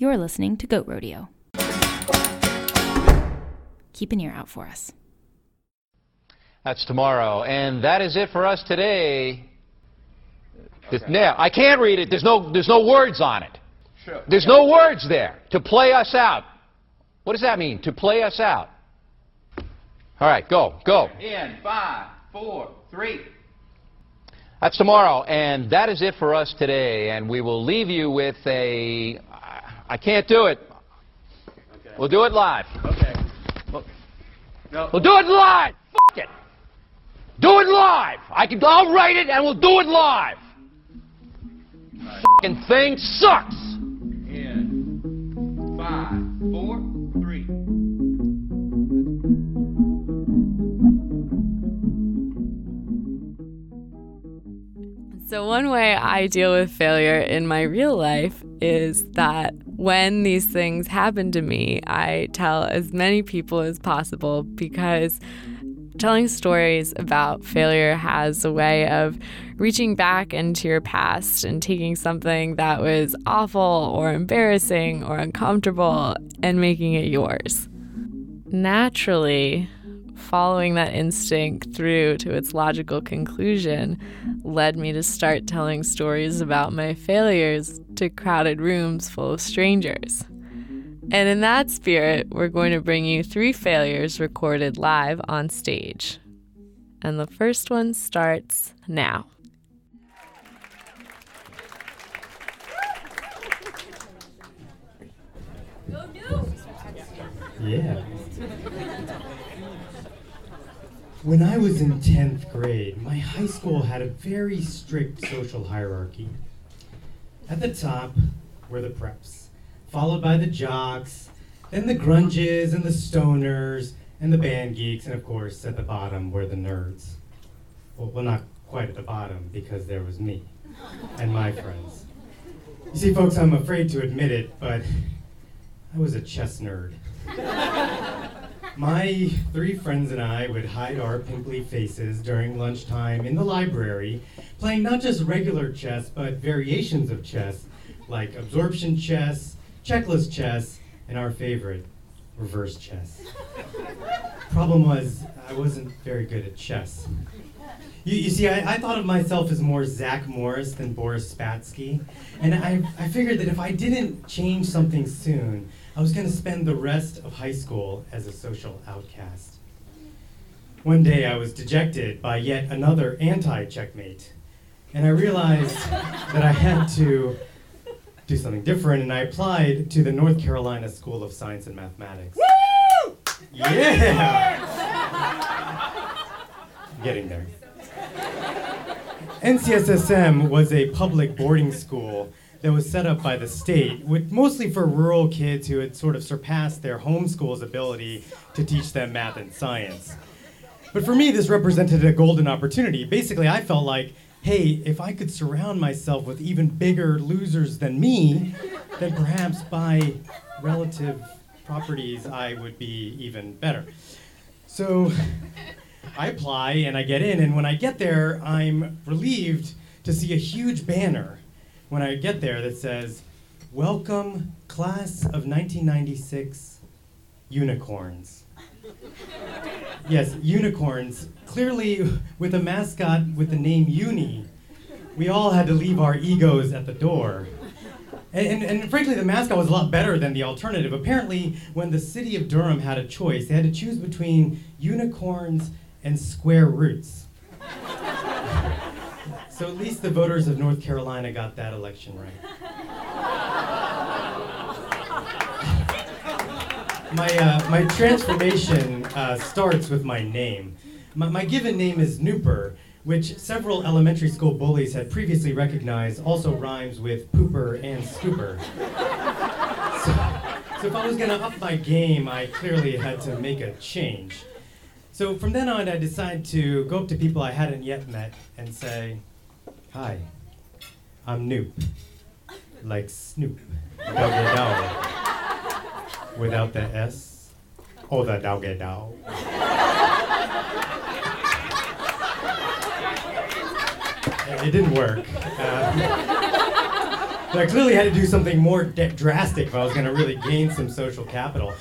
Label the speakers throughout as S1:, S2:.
S1: You're listening to Goat Rodeo. Keep an ear out for us.
S2: That's tomorrow. And that is it for us today. This- yeah, I can't read it. There's no, there's no words on it.
S3: Sure.
S2: There's no words there. To play us out. What does that mean? To play us out. All right, go, go.
S3: In five, four, three.
S2: That's tomorrow. And that is it for us today. And we will leave you with a. I can't do it.
S3: Okay.
S2: We'll do it live.
S3: Okay. No.
S2: We'll do it live. Fuck it. Do it live. I can. I'll write it and we'll do it live. Fucking thing sucks.
S3: In five, four, three.
S4: So, one way I deal with failure in my real life is that when these things happen to me, I tell as many people as possible because telling stories about failure has a way of reaching back into your past and taking something that was awful or embarrassing or uncomfortable and making it yours. Naturally, following that instinct through to its logical conclusion led me to start telling stories about my failures to crowded rooms full of strangers. And in that spirit, we're going to bring you three failures recorded live on stage. And the first one starts now.
S5: Yeah. When I was in 10th grade, my high school had a very strict social hierarchy. At the top were the preps, followed by the jocks, then the grunges and the stoners, and the band geeks, and of course, at the bottom were the nerds. Well, well not quite at the bottom, because there was me and my friends. You see, folks, I'm afraid to admit it, but I was a chess nerd. My three friends and I would hide our pimply faces during lunchtime in the library, playing not just regular chess, but variations of chess, like absorption chess, checklist chess, and our favorite, reverse chess. Problem was, I wasn't very good at chess. You, you see, I, I thought of myself as more Zach Morris than Boris Spassky, and I, I figured that if I didn't change something soon, I was going to spend the rest of high school as a social outcast. One day I was dejected by yet another anti checkmate, and I realized that I had to do something different, and I applied to the North Carolina School of Science and Mathematics. Woo! Yeah! Getting there. NCSSM was a public boarding school that was set up by the state, with, mostly for rural kids who had sort of surpassed their homeschool's ability to teach them math and science. But for me, this represented a golden opportunity. Basically, I felt like, hey, if I could surround myself with even bigger losers than me, then perhaps by relative properties, I would be even better. So I apply and I get in, and when I get there, I'm relieved to see a huge banner when I get there that says, Welcome, class of 1996 unicorns. yes, unicorns, clearly with a mascot with the name Uni. We all had to leave our egos at the door. And, and, and, frankly, the mascot was a lot better than the alternative. Apparently, when the city of Durham had a choice, they had to choose between unicorns and square roots. So at least the voters of North Carolina got that election right. my, uh, my transformation uh, starts with my name. My, my given name is Nupur, which several elementary school bullies had previously recognized also rhymes with pooper and scooper. So, so if I was going to up my game, I clearly had to make a change. So from then on, I decided to go up to people I hadn't yet met and say, Hi, I'm Noop. Like Snoop. Dogg. Without the S. Oh, the doggy dog. It didn't work. Uh, I clearly had to do something more d- drastic if I was going to really gain some social capital.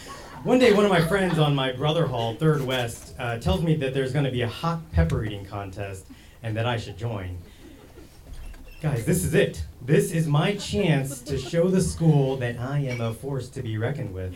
S5: One day, one of my friends on my brother hall, Third West, uh, tells me that there's going to be a hot pepper eating contest and that I should join. Guys, this is it. This is my chance to show the school that I am a force to be reckoned with.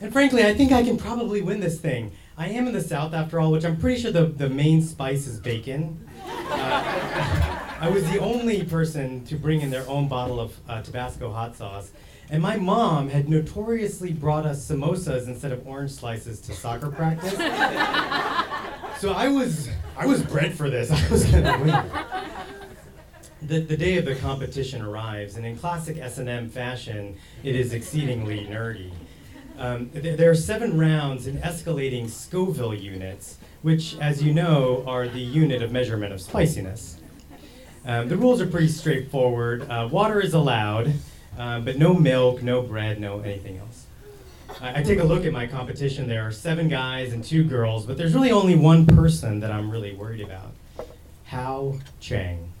S5: And frankly, I think I can probably win this thing. I am in the South, after all, which I'm pretty sure the, the main spice is bacon. Uh, I was the only person to bring in their own bottle of uh, Tabasco hot sauce. And my mom had notoriously brought us samosas instead of orange slices to soccer practice. so I was I was bred for this. I was gonna win. The, the day of the competition arrives, and in classic S&M fashion, it is exceedingly nerdy. Um, th- there are seven rounds in escalating Scoville units, which, as you know, are the unit of measurement of spiciness. Um, the rules are pretty straightforward. Uh, water is allowed, uh, but no milk, no bread, no anything else. I, I take a look at my competition. There are seven guys and two girls, but there's really only one person that I'm really worried about Hao Chang.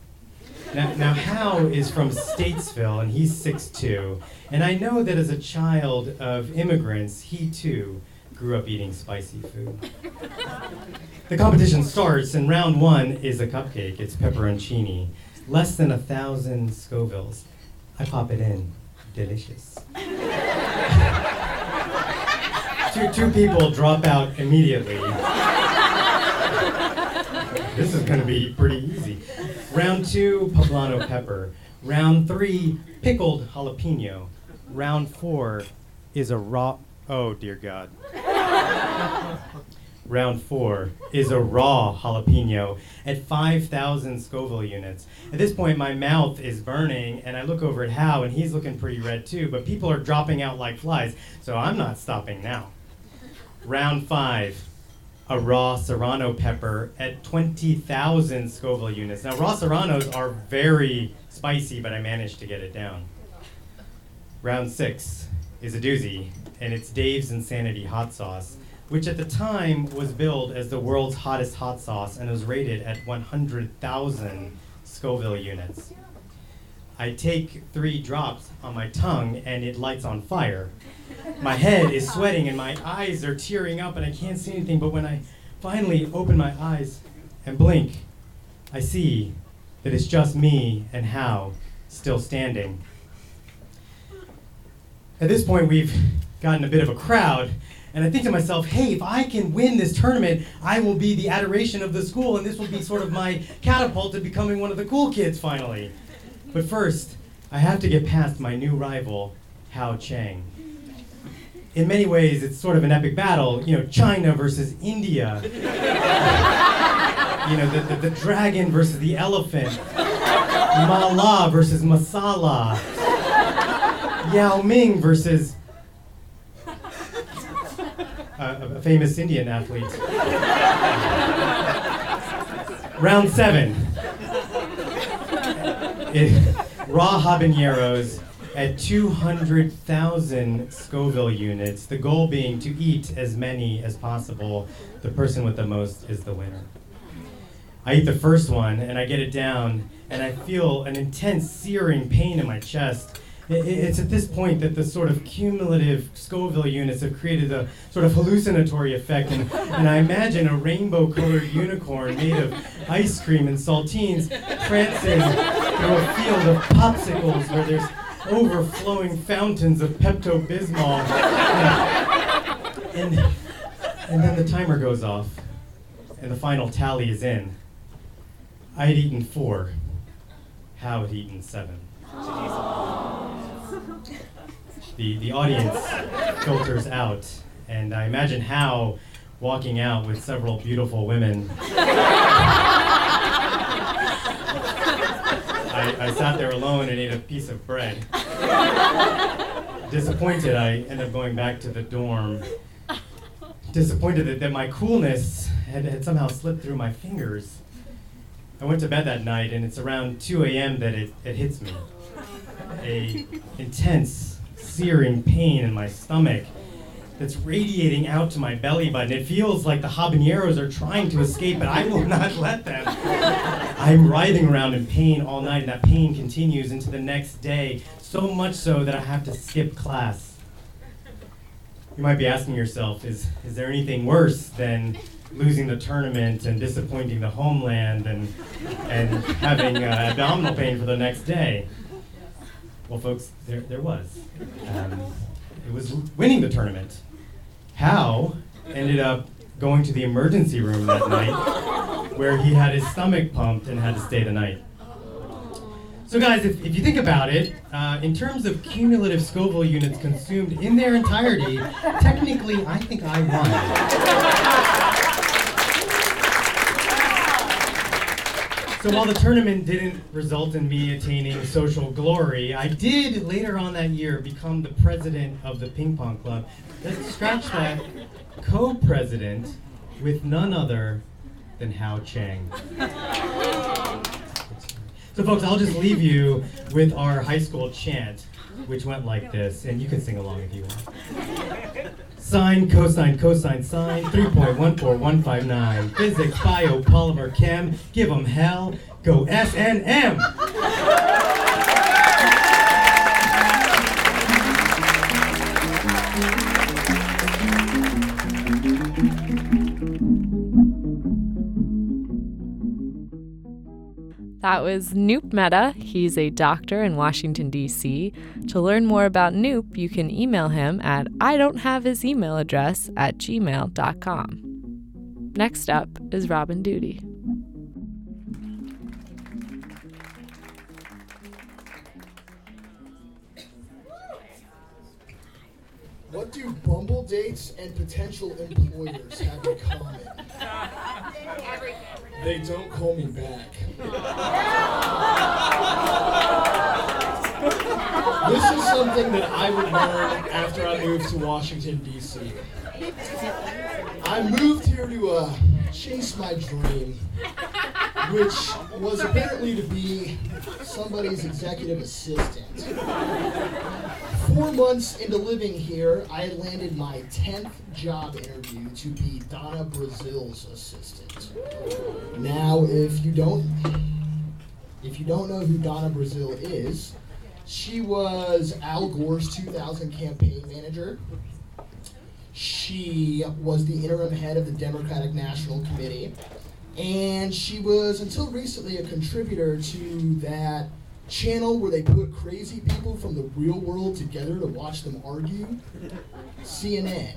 S5: Now, now Hao is from Statesville, and he's 6'2", and I know that as a child of immigrants, he too grew up eating spicy food. The competition starts, and round one is a cupcake. It's pepperoncini, less than a thousand Scovilles. I pop it in, delicious. two, two people drop out immediately. This is going to be pretty easy. Round two, poblano pepper. Round three, pickled jalapeno. Round four is a raw. Oh dear God. Round four is a raw jalapeno at 5,000 Scoville units. At this point, my mouth is burning, and I look over at Hao, and he's looking pretty red too, but people are dropping out like flies, so I'm not stopping now. Round five, a raw serrano pepper at 20,000 Scoville units. Now, raw serranos are very spicy, but I managed to get it down. Round six is a doozy, and it's Dave's Insanity hot sauce, which at the time was billed as the world's hottest hot sauce and was rated at 100,000 Scoville units. I take three drops on my tongue, and it lights on fire. My head is sweating, and my eyes are tearing up, and I can't see anything. But when I finally open my eyes and blink, I see that it's just me and Hao still standing. At this point, we've gotten a bit of a crowd, and I think to myself, hey, if I can win this tournament, I will be the adoration of the school, and this will be sort of my catapult to becoming one of the cool kids finally. But first, I have to get past my new rival, Hao Chang. In many ways, it's sort of an epic battle, you know, China versus India. you know, the, the, the dragon versus the elephant. Mala versus Masala. Yao Ming versus uh, a, a famous Indian athlete. Round seven. It- raw habaneros at 200,000 Scoville units, the goal being to eat as many as possible. The person with the most is the winner. I eat the first one and I get it down, and I feel an intense searing pain in my chest. It's at this point that the sort of cumulative Scoville units have created a sort of hallucinatory effect, and, and I imagine a rainbow colored unicorn made of ice cream and saltines prancing through a field of popsicles where there's overflowing fountains of Pepto Bismol. And, and then the timer goes off, and the final tally is in. I had eaten four. Hao had eaten seven. The, the audience filters out, and I imagine Hao walking out with several beautiful women. I, I sat there alone and ate a piece of bread. Disappointed, I ended up going back to the dorm. Disappointed that, that my coolness had, had somehow slipped through my fingers. I went to bed that night, and it's around 2 a.m. that it, it hits me. A intense, searing pain in my stomach. That's radiating out to my belly button. It feels like the habaneros are trying to escape, but I will not let them. I'm writhing around in pain all night, and that pain continues into the next day, so much so that I have to skip class. You might be asking yourself, is, is there anything worse than losing the tournament and disappointing the homeland and, and having uh, abdominal pain for the next day? Well, folks, there, there was. Um, it was winning the tournament. Hao ended up going to the emergency room that night where he had his stomach pumped and had to stay the night. So, guys, if, if you think about it, uh, in terms of cumulative Scoville units consumed in their entirety, technically, I think I won. So, while the tournament didn't result in me attaining social glory, I did later on that year become the president of the ping pong club. Let's scratch that. Co president with none other than Hao Chang. So, folks, I'll just leave you with our high school chant, which went like this, and you can sing along if you want. Sine, cosine, cosine, sine, 3.14159. Physics, bio, polymer, chem, give 'em hell, go S and M.
S4: That was Noop Mehta. He's a doctor in Washington, D.C. To learn more about Noop, you can email him at I don't have his email address at gmail.com. Next up is Robin Doody.
S6: What do Bumble dates and potential employers have in common? They don't call me back. this is something that I would learn after I moved to Washington, D.C. I moved here to uh, chase my dream, which was apparently to be somebody's executive assistant. Four months into living here, I landed my 10th job interview to be Donna Brazile's assistant. Now, if you don't if you don't know who Donna Brazile is, she was Al Gore's 2000 campaign manager. She was the interim head of the Democratic National Committee, and she was until recently a contributor to that channel where they put crazy people from the real world together to watch them argue. CNN.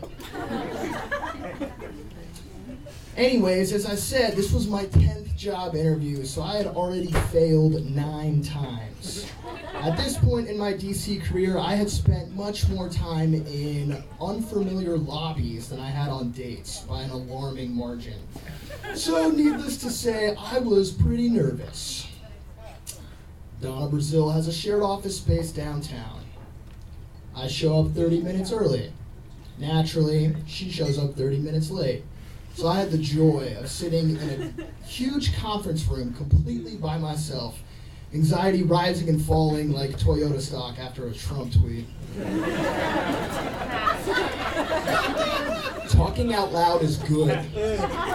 S6: Anyways, as I said, this was my 10th job interview, so I had already failed nine times. At this point in my DC career, I had spent much more time in unfamiliar lobbies than I had on dates by an alarming margin. So, needless to say, I was pretty nervous. Donna Brazile has a shared office space downtown. I show up 30 minutes early. Naturally, she shows up 30 minutes late. So I had the joy of sitting in a huge conference room completely by myself, anxiety rising and falling like Toyota stock after a Trump tweet. Talking out loud is good.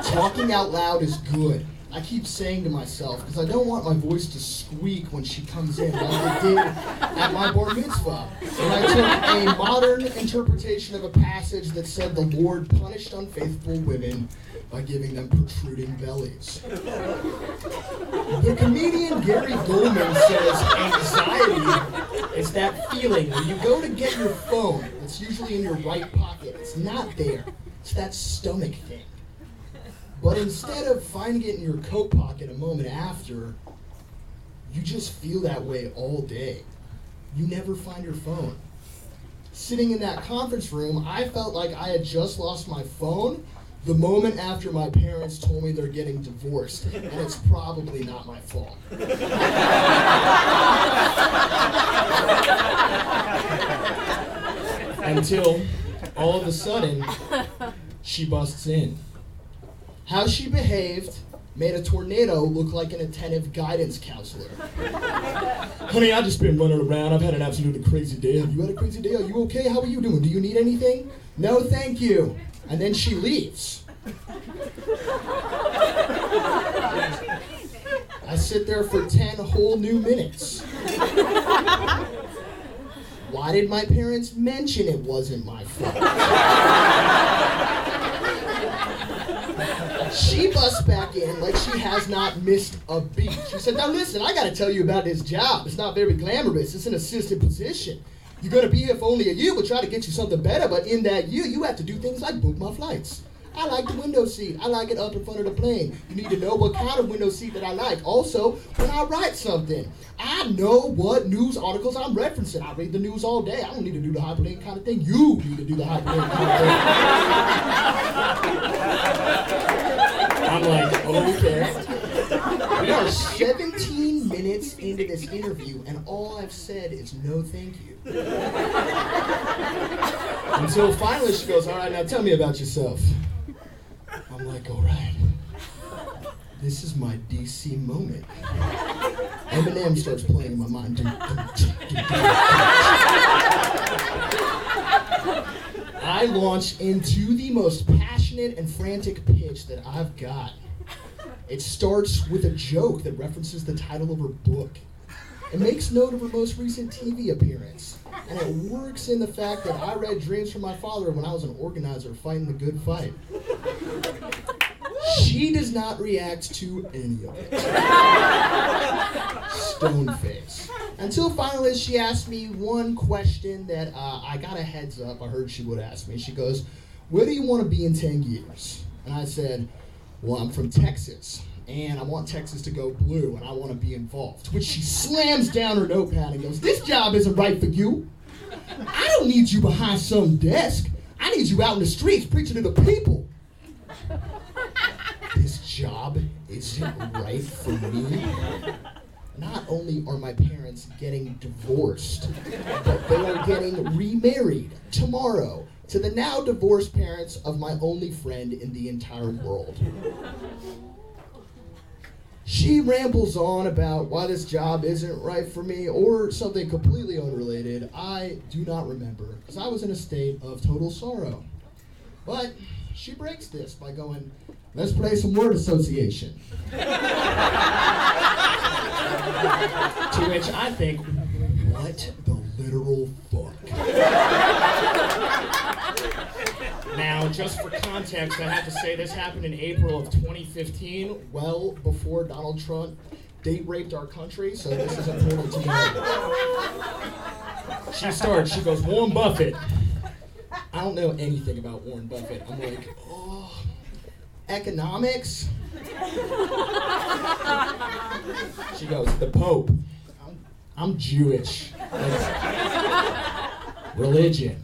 S6: Talking out loud is good. I keep saying to myself, because I don't want my voice to squeak when she comes in, like it did at my bar mitzvah. And I took a modern interpretation of a passage that said the Lord punished unfaithful women by giving them protruding bellies. The comedian Gary Gulman says anxiety is that feeling when you go to get your phone, it's usually in your right pocket, it's not there. It's that stomach thing. But instead of finding it in your coat pocket a moment after, you just feel that way all day. You never find your phone. Sitting in that conference room, I felt like I had just lost my phone the moment after my parents told me they're getting divorced, and it's probably not my fault. Until all of a sudden, she busts in. How she behaved made a tornado look like an attentive guidance counselor. Honey, I've just been running around. I've had an absolutely crazy day. Have you had a crazy day? Are you okay? How are you doing? Do you need anything? No, thank you. And then she leaves. I sit there for 10 whole new minutes. Why did my parents mention it wasn't my fault? she busts back in like she has not missed a beat. She said, Now listen, I gotta tell you about this job. It's not very glamorous, it's an assistant position. You're gonna be here for only a year. We'll try to get you something better, but in that year, you have to do things like book my flights. I like the window seat. I like it up in front of the plane. You need to know what kind of window seat that I like. Also, when I write something, I know what news articles I'm referencing. I read the news all day. I don't need to do the hyperlink kind of thing. You need to do the hyperlink kind of thing. I'm like, okay. We are 17 minutes into this interview, and all I've said is no thank you. Until finally she goes, all right, now tell me about yourself. I'm like, all right. This is my DC moment. Eminem starts playing in my mind. I launch into the most passionate and frantic pitch that I've got. It starts with a joke that references the title of her book. It makes note of her most recent TV appearance. And it works in the fact that I read Dreams from My Father when I was an organizer fighting the good fight. She does not react to any of it. Stone face. Until finally she asked me one question that uh, I got a heads up. I heard she would ask me. She goes, Where do you want to be in 10 years? And I said, Well, I'm from Texas. And I want Texas to go blue, and I want to be involved. Which she slams down her notepad and goes, This job isn't right for you. I don't need you behind some desk. I need you out in the streets preaching to the people. This job isn't right for me. Not only are my parents getting divorced, but they are getting remarried tomorrow to the now divorced parents of my only friend in the entire world. She rambles on about why this job isn't right for me or something completely unrelated. I do not remember because I was in a state of total sorrow. But she breaks this by going, let's play some word association. to which I think, what the literal fuck? Now, just for context, I have to say this happened in April of 2015, well before Donald Trump date raped our country, so this is important to know. She starts, she goes, Warren Buffett. I don't know anything about Warren Buffett. I'm like, oh, economics? She goes, the Pope. I'm, I'm Jewish. Religion.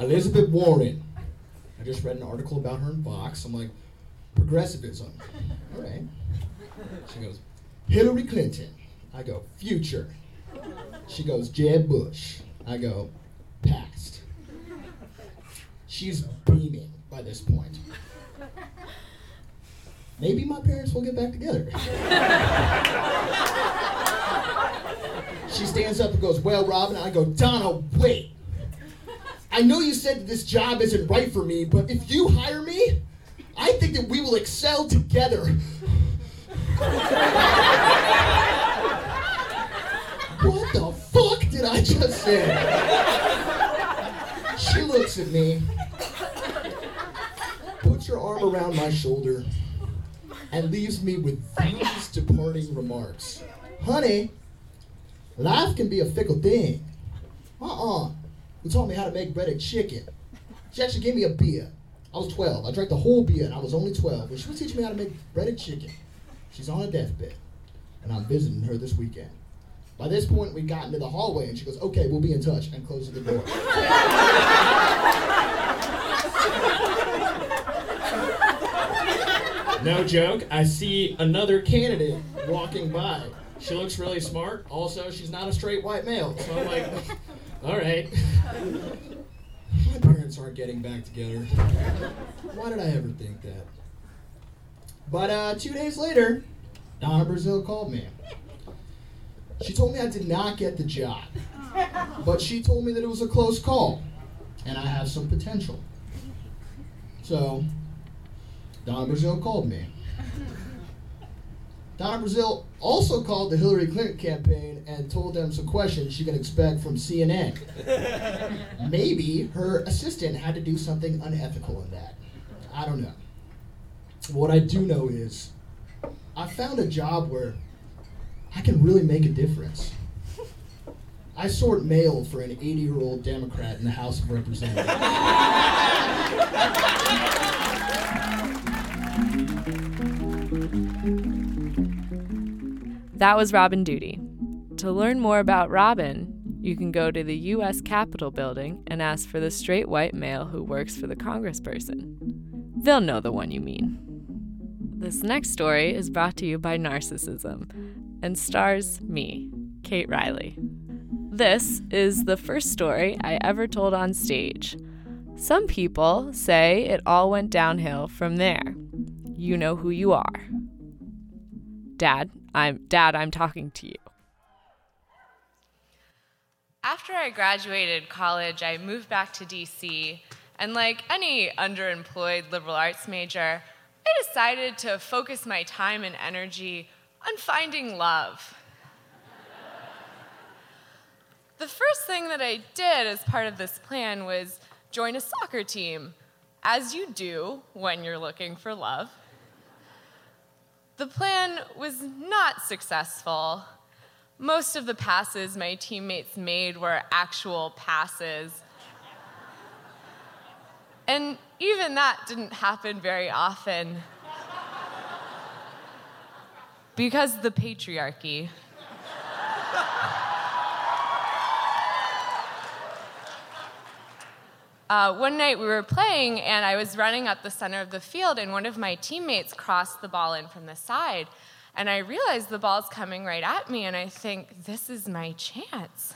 S6: Elizabeth Warren. I just read an article about her in Vox. I'm like, progressivism. All right. She goes, Hillary Clinton. I go, future. She goes, Jeb Bush. I go, past. She's beaming by this point. Maybe my parents will get back together. she stands up and goes, Well, Robin, I go, Donna, wait. I know you said that this job isn't right for me, but if you hire me, I think that we will excel together. what the fuck did I just say? She looks at me, puts her arm around my shoulder, and leaves me with these departing remarks. Honey, life can be a fickle thing. Uh-uh. Who taught me how to make breaded chicken. She actually gave me a beer. I was 12. I drank the whole beer, and I was only 12. But she was teaching me how to make breaded chicken. She's on a deathbed, and I'm visiting her this weekend. By this point, we got into the hallway, and she goes, "Okay, we'll be in touch," and closes the door. No joke. I see another candidate walking by. She looks really smart. Also, she's not a straight white male. So I'm like, all right. My parents aren't getting back together. Why did I ever think that? But uh, two days later, Donna Brazile called me. She told me I did not get the job, but she told me that it was a close call, and I have some potential. So, Donna Brazile called me. Donna Brazile also called the Hillary Clinton campaign and told them some questions she can expect from CNN. Maybe her assistant had to do something unethical in that. I don't know. What I do know is I found a job where I can really make a difference. I sort mail for an 80 year old Democrat in the House of Representatives.
S4: That was Robin Doody. To learn more about Robin, you can go to the U.S. Capitol building and ask for the straight white male who works for the congressperson. They'll know the one you mean. This next story is brought to you by Narcissism and stars me, Kate Reilly. This is the first story I ever told on stage. Some people say it all went downhill from there. You know who you are. Dad, I'm Dad, I'm talking to you. After I graduated college, I moved back to DC, and like any underemployed liberal arts major, I decided to focus my time and energy on finding love. the first thing that I did as part of this plan was join a soccer team, as you do when you're looking for love. The plan was not successful. Most of the passes my teammates made were actual passes. And even that didn't happen very often. Because the patriarchy. Uh, one night we were playing and I was running up the center of the field and one of my teammates crossed the ball in from the side. And I realized the ball's coming right at me and I think, this is my chance.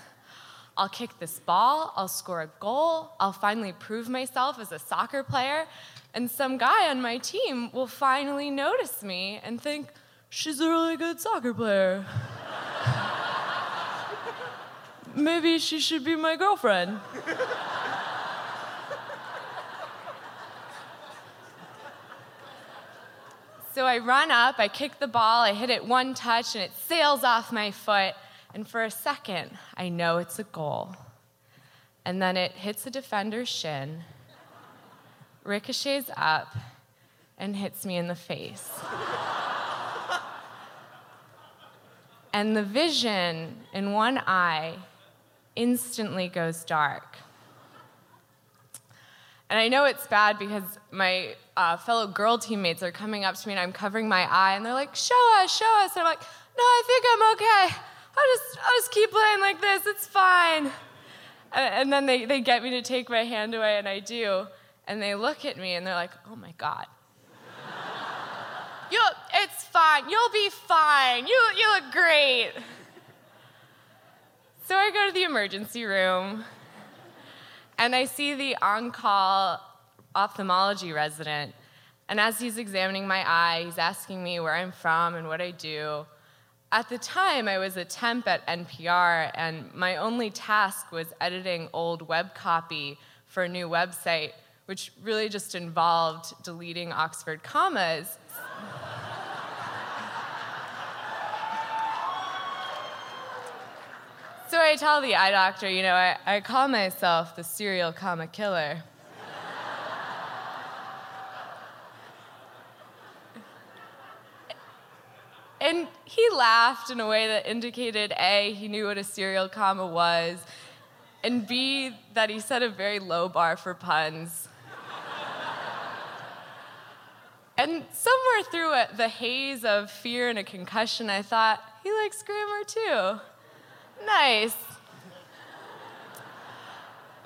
S4: I'll kick this ball, I'll score a goal, I'll finally prove myself as a soccer player, and some guy on my team will finally notice me and think, she's a really good soccer player. Maybe she should be my girlfriend. So I run up, I kick the ball, I hit it one touch, and it sails off my foot. And for a second, I know it's a goal. And then it hits a defender's shin, ricochets up, and hits me in the face. and the vision in one eye instantly goes dark. And I know it's bad because my uh, fellow girl teammates are coming up to me and I'm covering my eye and they're like, show us, show us. And I'm like, no, I think I'm okay. I'll just, I'll just keep playing like this. It's fine. And, and then they, they get me to take my hand away and I do. And they look at me and they're like, oh my God. you it's fine. You'll be fine. You, you look great. So I go to the emergency room and I see the on call ophthalmology resident. And as he's examining my eye, he's asking me where I'm from and what I do. At the time, I was a temp at NPR, and my only task was editing old web copy for a new website, which really just involved deleting Oxford commas. I tell the eye doctor, you know, I, I call myself the serial comma killer. and he laughed in a way that indicated A, he knew what a serial comma was, and B, that he set a very low bar for puns. and somewhere through the haze of fear and a concussion, I thought, he likes grammar too. Nice.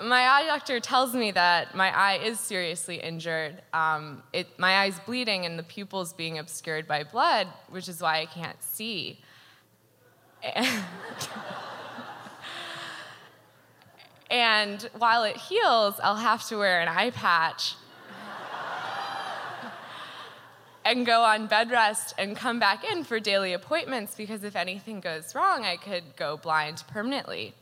S4: My eye doctor tells me that my eye is seriously injured. Um, it, my eye's bleeding and the pupil's being obscured by blood, which is why I can't see. and while it heals, I'll have to wear an eye patch. And go on bed rest and come back in for daily appointments because if anything goes wrong, I could go blind permanently.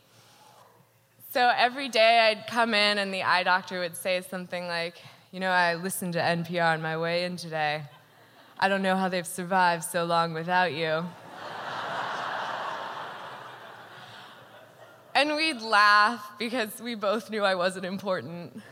S4: So every day I'd come in and the eye doctor would say something like, You know, I listened to NPR on my way in today. I don't know how they've survived so long without you. and we'd laugh because we both knew I wasn't important.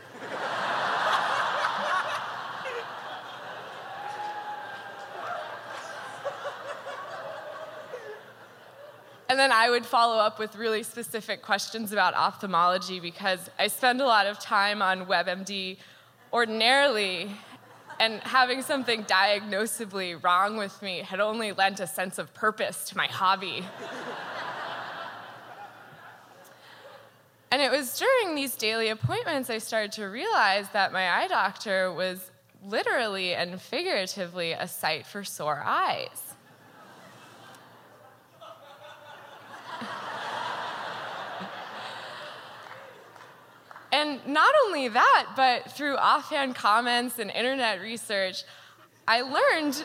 S4: Then I would follow up with really specific questions about ophthalmology because I spend a lot of time on WebMD ordinarily, and having something diagnosably wrong with me had only lent a sense of purpose to my hobby. and it was during these daily appointments I started to realize that my eye doctor was literally and figuratively a sight for sore eyes. And not only that, but through offhand comments and internet research, I learned.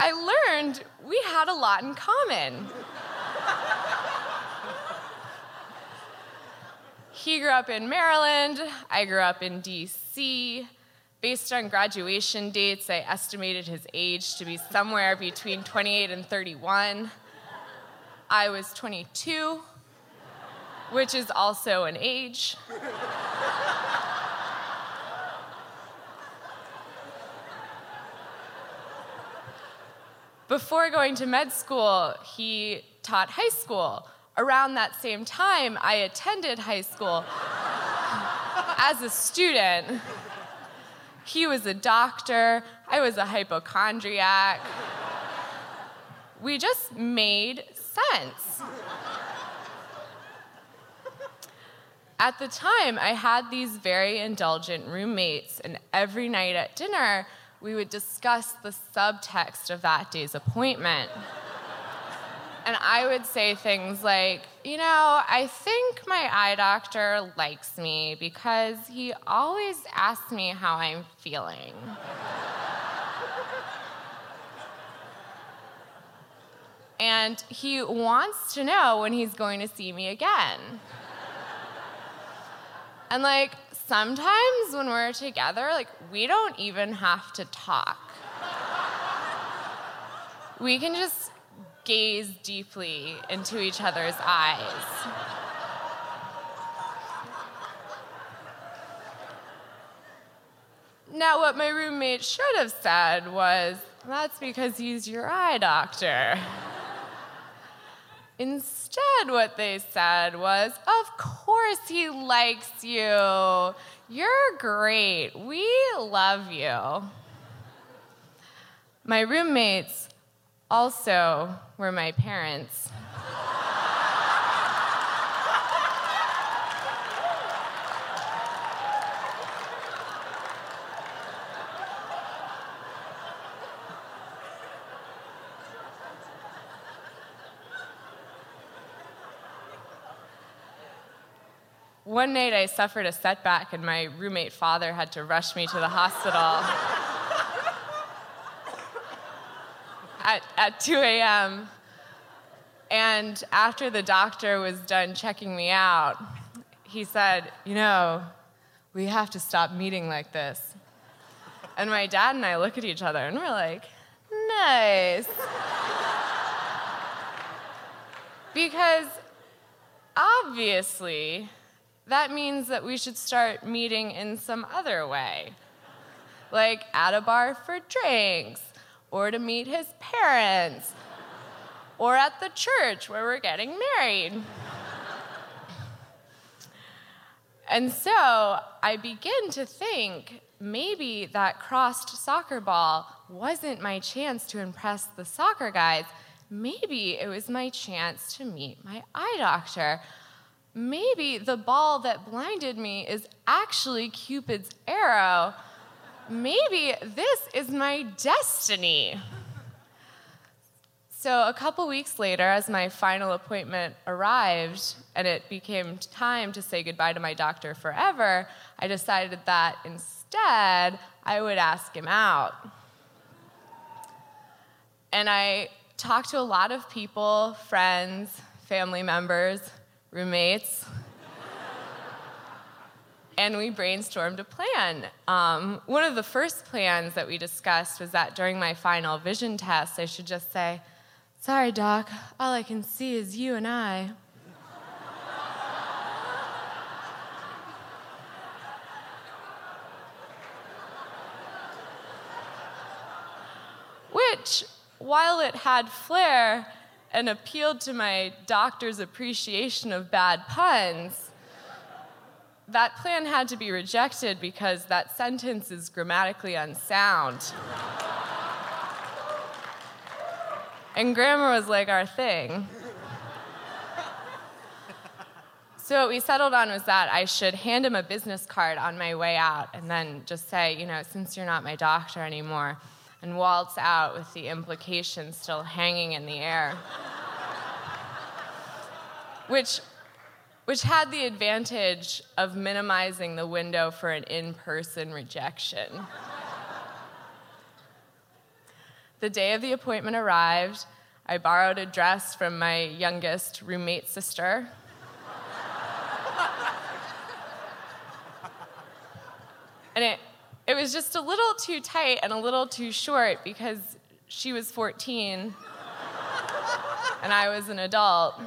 S4: I learned we had a lot in common. he grew up in Maryland, I grew up in DC. Based on graduation dates, I estimated his age to be somewhere between 28 and 31. I was 22, which is also an age. Before going to med school, he taught high school. Around that same time, I attended high school as a student. He was a doctor, I was a hypochondriac. We just made sense. At the time, I had these very indulgent roommates, and every night at dinner, we would discuss the subtext of that day's appointment. And I would say things like, you know, I think my eye doctor likes me because he always asks me how I'm feeling. And he wants to know when he's going to see me again. and like sometimes when we're together, like we don't even have to talk. we can just gaze deeply into each other's eyes. Now, what my roommate should have said was, that's because he's your eye doctor. Instead, what they said was, Of course he likes you. You're great. We love you. My roommates also were my parents. One night I suffered a setback, and my roommate father had to rush me to the hospital at, at 2 a.m. And after the doctor was done checking me out, he said, You know, we have to stop meeting like this. And my dad and I look at each other and we're like, Nice. because obviously, that means that we should start meeting in some other way, like at a bar for drinks, or to meet his parents, or at the church where we're getting married. And so I begin to think maybe that crossed soccer ball wasn't my chance to impress the soccer guys. Maybe it was my chance to meet my eye doctor maybe the ball that blinded me is actually Cupid's arrow. Maybe this is my destiny. So, a couple weeks later, as my final appointment arrived and it became time to say goodbye to my doctor forever, I decided that instead I would ask him out. And I talked to a lot of people friends, family members, roommates. and we brainstormed a plan. Um, one of the first plans that we discussed was that during my final vision test, I should just say, Sorry, Doc, all I can see is you and I. Which, while it had flair and appealed to my doctor's appreciation of bad puns, that plan had to be rejected because that sentence is grammatically unsound. and grammar was like our thing. So what we settled on was that I should hand him a business card on my way out and then just say, you know, since you're not my doctor anymore, and waltz out with the implication still hanging in the air. which, which had the advantage of minimizing the window for an in person rejection. the day of the appointment arrived. I borrowed a dress from my youngest roommate sister. and it, it was just a little too tight and a little too short because she was 14 and I was an adult.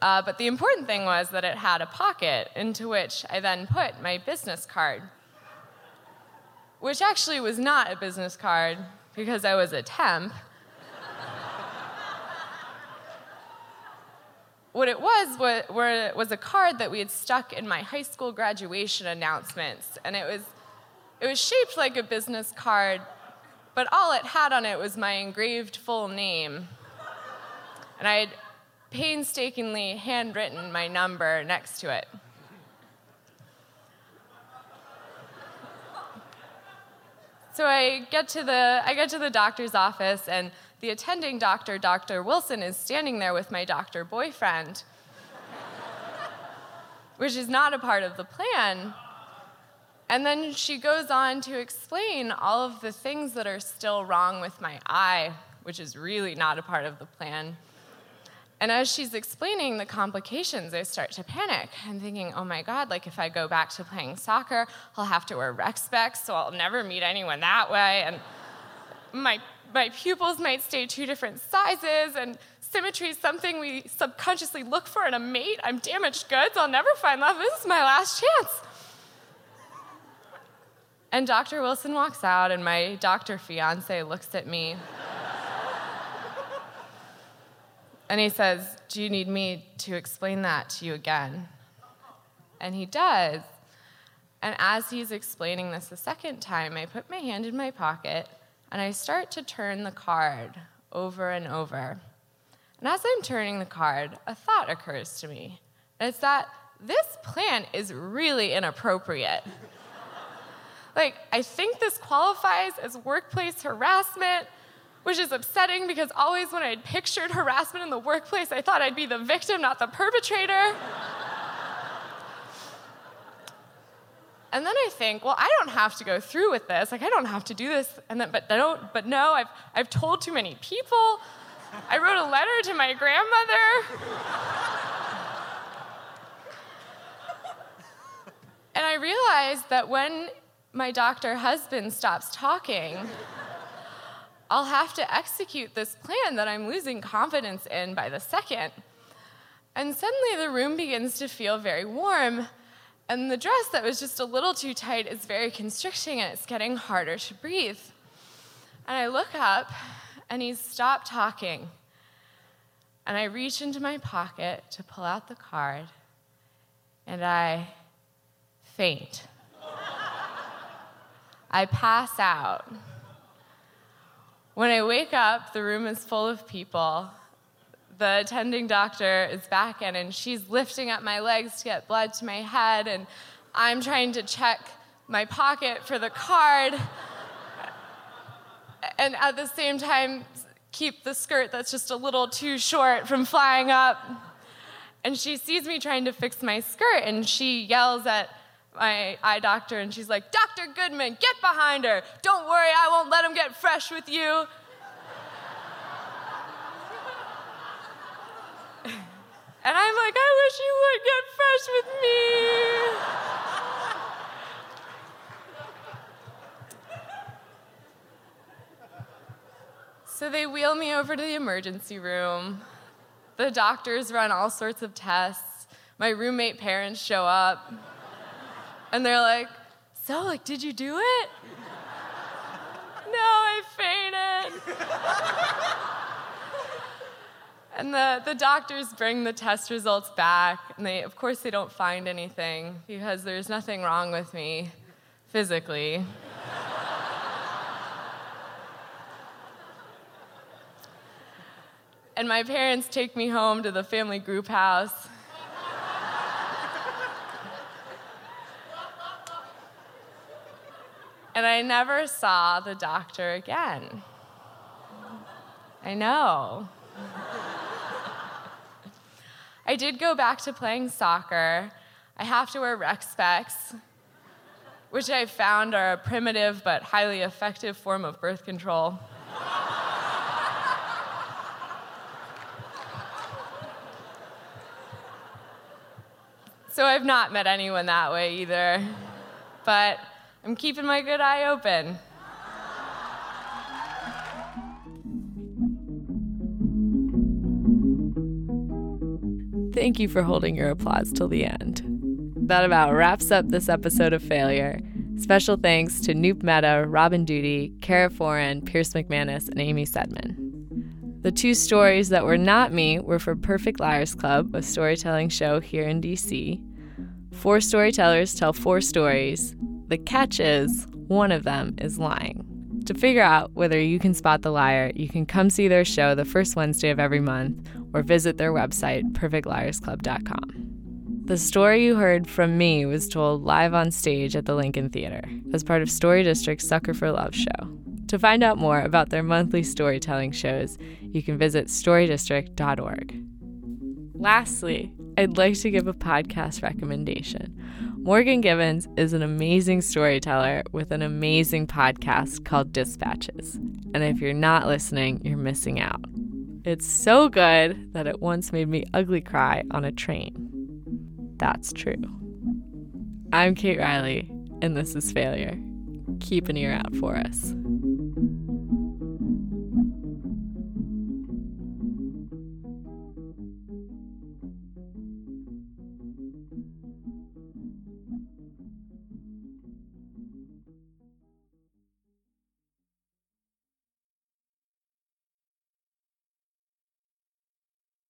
S4: Uh, but the important thing was that it had a pocket into which I then put my business card, which actually was not a business card because I was a temp. What it was was, a card that we had stuck in my high school graduation announcements, and it was, it was shaped like a business card, but all it had on it was my engraved full name. And I had painstakingly handwritten my number next to it. So I get to the I get to the doctor's office and the attending doctor, Dr. Wilson, is standing there with my doctor boyfriend, which is not a part of the plan. And then she goes on to explain all of the things that are still wrong with my eye, which is really not a part of the plan. And as she's explaining the complications, I start to panic. I'm thinking, oh my God, like if I go back to playing soccer, I'll have to wear rec specs, so I'll never meet anyone that way. And my, my pupils might stay two different sizes, and symmetry is something we subconsciously look for in a mate. I'm damaged goods, I'll never find love. This is my last chance. And Dr. Wilson walks out, and my doctor fiance looks at me. And he says, Do you need me to explain that to you again? And he does. And as he's explaining this a second time, I put my hand in my pocket and I start to turn the card over and over. And as I'm turning the card, a thought occurs to me. And it's that this plan is really inappropriate. like, I think this qualifies as workplace harassment, which is upsetting because always when I'd pictured harassment in the workplace, I thought I'd be the victim, not the perpetrator. and then I think, well, I don't have to go through with this. Like, I don't have to do this. And then, but don't, but no, I've, I've told too many people. I wrote a letter to my grandmother. and I realized that when my doctor husband stops talking, I'll have to execute this plan that I'm losing confidence in by the second. And suddenly the room begins to feel very warm, and the dress that was just a little too tight is very constricting and it's getting harder to breathe. And I look up, and he's stopped talking. And I reach into my pocket to pull out the card, and I faint. I pass out. When I wake up, the room is full of people. The attending doctor is back in, and she's lifting up my legs to get blood to my head, and I'm trying to check my pocket for the card. and at the same time, keep the skirt that's just a little too short from flying up. And she sees me trying to fix my skirt, and she yells at my eye doctor, and she's like, Dr. Goodman, get behind her. Don't worry, I won't let him get fresh with you. And I'm like, I wish you would get fresh with me. so they wheel me over to the emergency room. The doctors run all sorts of tests. My roommate parents show up. And they're like, So, like, did you do it? no, I fainted. And the, the doctors bring the test results back, and they, of course, they don't find anything because there's nothing wrong with me physically. and my parents take me home to the family group house. And I never saw the doctor again. I know. I did go back to playing soccer. I have to wear rec specs, which I found are a primitive but highly effective form of birth control. so I've not met anyone that way either, but I'm keeping my good eye open. Thank you for holding your applause till the end. That about wraps up this episode of Failure. Special thanks to Nupur Mehta, Robin Doody, Cara Foran, Pierce McManus, and Amy Saidman. The two stories that were not me were for Perfect Liars Club, a storytelling show here in DC. Four storytellers tell four stories. The catch is one of them is lying. To figure out whether you can spot the liar, you can come see their show the first Wednesday of every month or visit their website, perfectliarsclub.com. The story you heard from me was told live on stage at the Lincoln Theater as part of Story District's Sucker for Love show. To find out more about their monthly storytelling shows, you can visit storydistrict.org. Lastly, I'd like to give a podcast recommendation. Morgan Givens is an amazing storyteller with an amazing podcast called Dispatches. And if you're not listening, you're missing out. It's so good that it once made me ugly cry on a train. That's true. I'm Kate Reilly, and this is Failure. Keep an ear out for us.